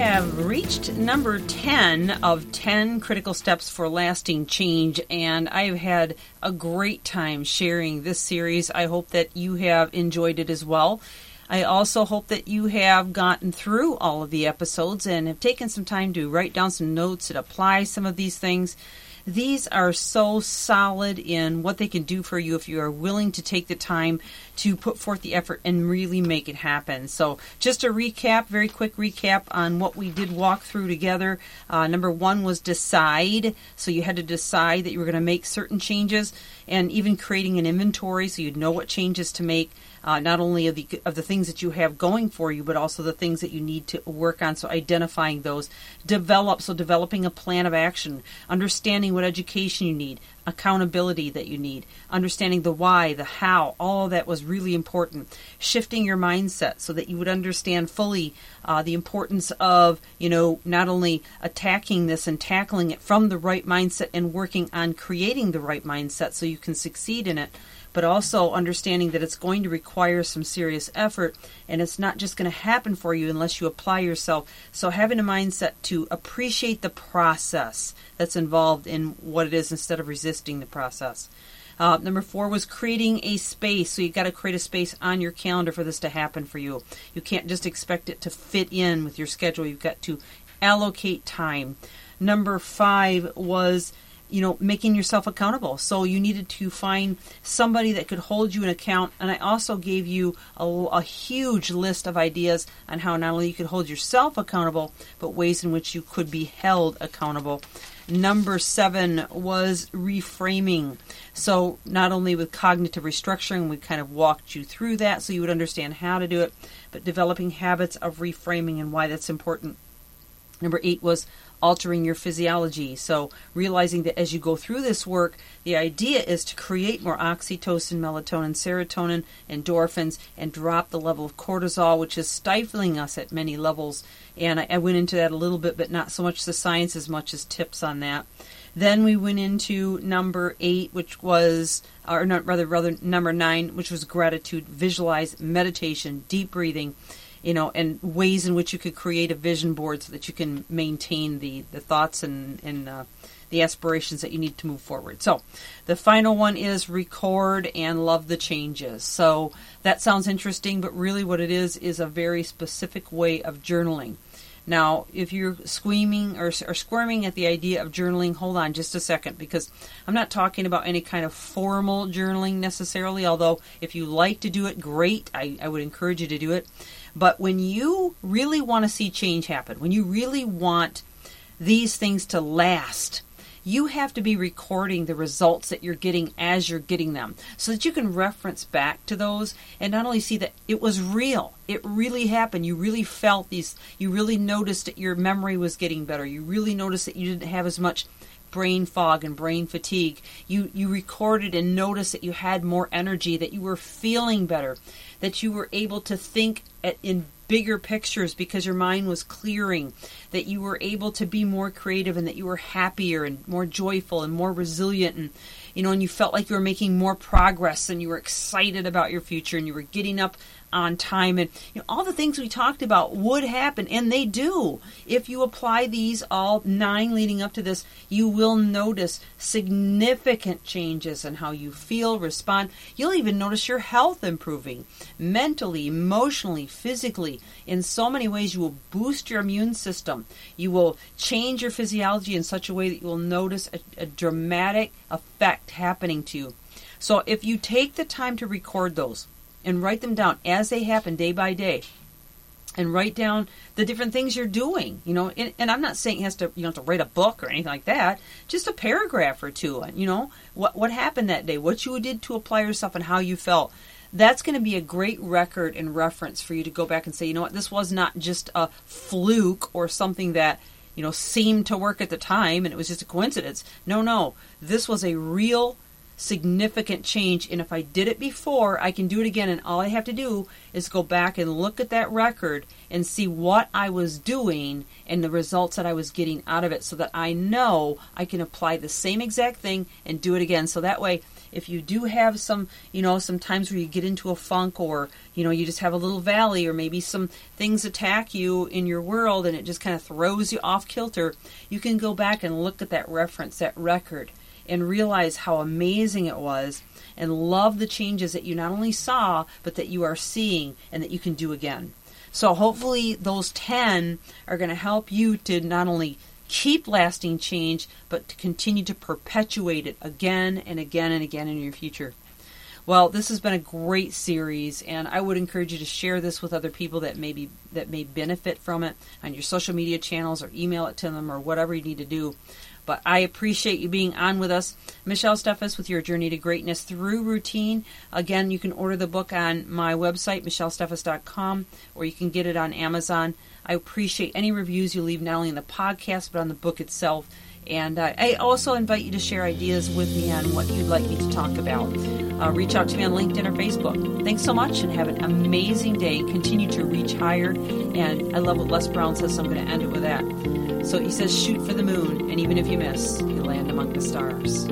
Have reached number 10 of 10 critical steps for lasting change, and I have had a great time sharing this series. I hope that you have enjoyed it as well. I also hope that you have gotten through all of the episodes and have taken some time to write down some notes and apply some of these things. These are so solid in what they can do for you if you are willing to take the time to put forth the effort and really make it happen. So, just a recap, very quick recap on what we did walk through together. Uh, number one was decide. So, you had to decide that you were going to make certain changes and even creating an inventory so you'd know what changes to make uh, not only of the of the things that you have going for you, but also the things that you need to work on. So identifying those, develop. So developing a plan of action, understanding what education you need, accountability that you need, understanding the why, the how. All that was really important. Shifting your mindset so that you would understand fully uh, the importance of you know not only attacking this and tackling it from the right mindset and working on creating the right mindset so you can succeed in it but also understanding that it's going to require some serious effort and it's not just going to happen for you unless you apply yourself. So, having a mindset to appreciate the process that's involved in what it is instead of resisting the process. Uh, number four was creating a space. So you've got to create a space on your calendar for this to happen for you. You can't just expect it to fit in with your schedule. You've got to allocate time. Number five was you know, making yourself accountable. So you needed to find somebody that could hold you in account. And I also gave you a, a, huge list of ideas on how not only you could hold yourself accountable, but ways in which you could be held accountable. Number seven was reframing. So not only with cognitive restructuring, we kind of walked you through that so you would understand how to do it, but developing habits of reframing and why that's important. Number eight was altering your physiology. So, realizing that as you go through this work, the idea is to create more oxytocin, melatonin, serotonin, endorphins, and drop the level of cortisol, which is stifling us at many levels. And I, I went into that a little bit, but not so much the science as much as tips on that. Then we went into number eight, which was, or not, rather, rather number nine, which was gratitude, visualize, meditation, deep breathing you know, and ways in which you could create a vision board so that you can maintain the, the thoughts and, and uh, the aspirations that you need to move forward. So, the final one is record and love the changes. So, that sounds interesting, but really what it is is a very specific way of journaling. Now, if you're squeaming or, or, squirming at the idea of journaling, hold on just a second because I'm not talking about any kind of formal journaling necessarily, although if you like to do it, great. I, I would encourage you to do it. But when you really want to see change happen, when you really want these things to last, you have to be recording the results that you're getting as you're getting them so that you can reference back to those and not only see that it was real, it really happened. You really felt these, you really noticed that your memory was getting better. You really noticed that you didn't have as much brain fog and brain fatigue. You you recorded and noticed that you had more energy, that you were feeling better, that you were able to think at, in bigger pictures because your mind was clearing, that you were able to be more creative and that you were happier and more joyful and more resilient and you know and you felt like you were making more progress and you were excited about your future and you were getting up on time. And you know, all the things we talked about would happen and they do. If you apply these all nine leading up to this you will notice significant changes in how you feel respond. You'll even notice your health improving mentally emotionally physically. In so many ways you will boost your immune system. You will change your physiology in such a way that you will notice a, a dramatic effect happening to you. So if you take the time to record those and write them down as they happen day by day and write down the different things you're doing you know and, and, i'm not saying you have to you have to write a book or anything like that just a paragraph or two you know what what happened that day what you did to apply yourself and how you felt that's going to be a great record and reference for you to go back and say you know what? This was not just a fluke or something that you know, seemed to work at the time and it was just a coincidence. No, no. This was a real significant change. And if I did it before, I can do it again. And all I have to do is go back and look at that record and see what I was doing and the results that I was getting out of it so that I know I can apply the same exact thing and do it again. So that way, if you do have some, you know, some times where you get into a funk or, you know, you just have a little valley or maybe some things attack you in your world and it just kind of throws you off kilter, you can go back and look at that reference, that record, and realize how amazing it was and love the changes that you not only saw, but that you are seeing and that you can do again. So hopefully those 10 are going to help you to not only keep lasting change, but to continue to perpetuate it again and again and again in your future. Well, this has been a great series, and I would encourage you to share this with other people that may be, that may benefit from it on your social media channels, or email it to them, or whatever you need to do. But I appreciate you being on with us. Michelle Steffes with your journey to greatness through routine. Again, you can order the book on my website, michellesteffes.com, or you can get it on Amazon. I appreciate any reviews you leave, not only in the podcast, but on the book itself. And uh, I also invite you to share ideas with me on what you'd like me to talk about. Uh, reach out to me on LinkedIn or Facebook. Thanks so much and have an amazing day. Continue to reach higher. And I love what Les Brown says, so I'm going to end it with that. So he says, shoot for the moon, and even if you miss, you land among the stars.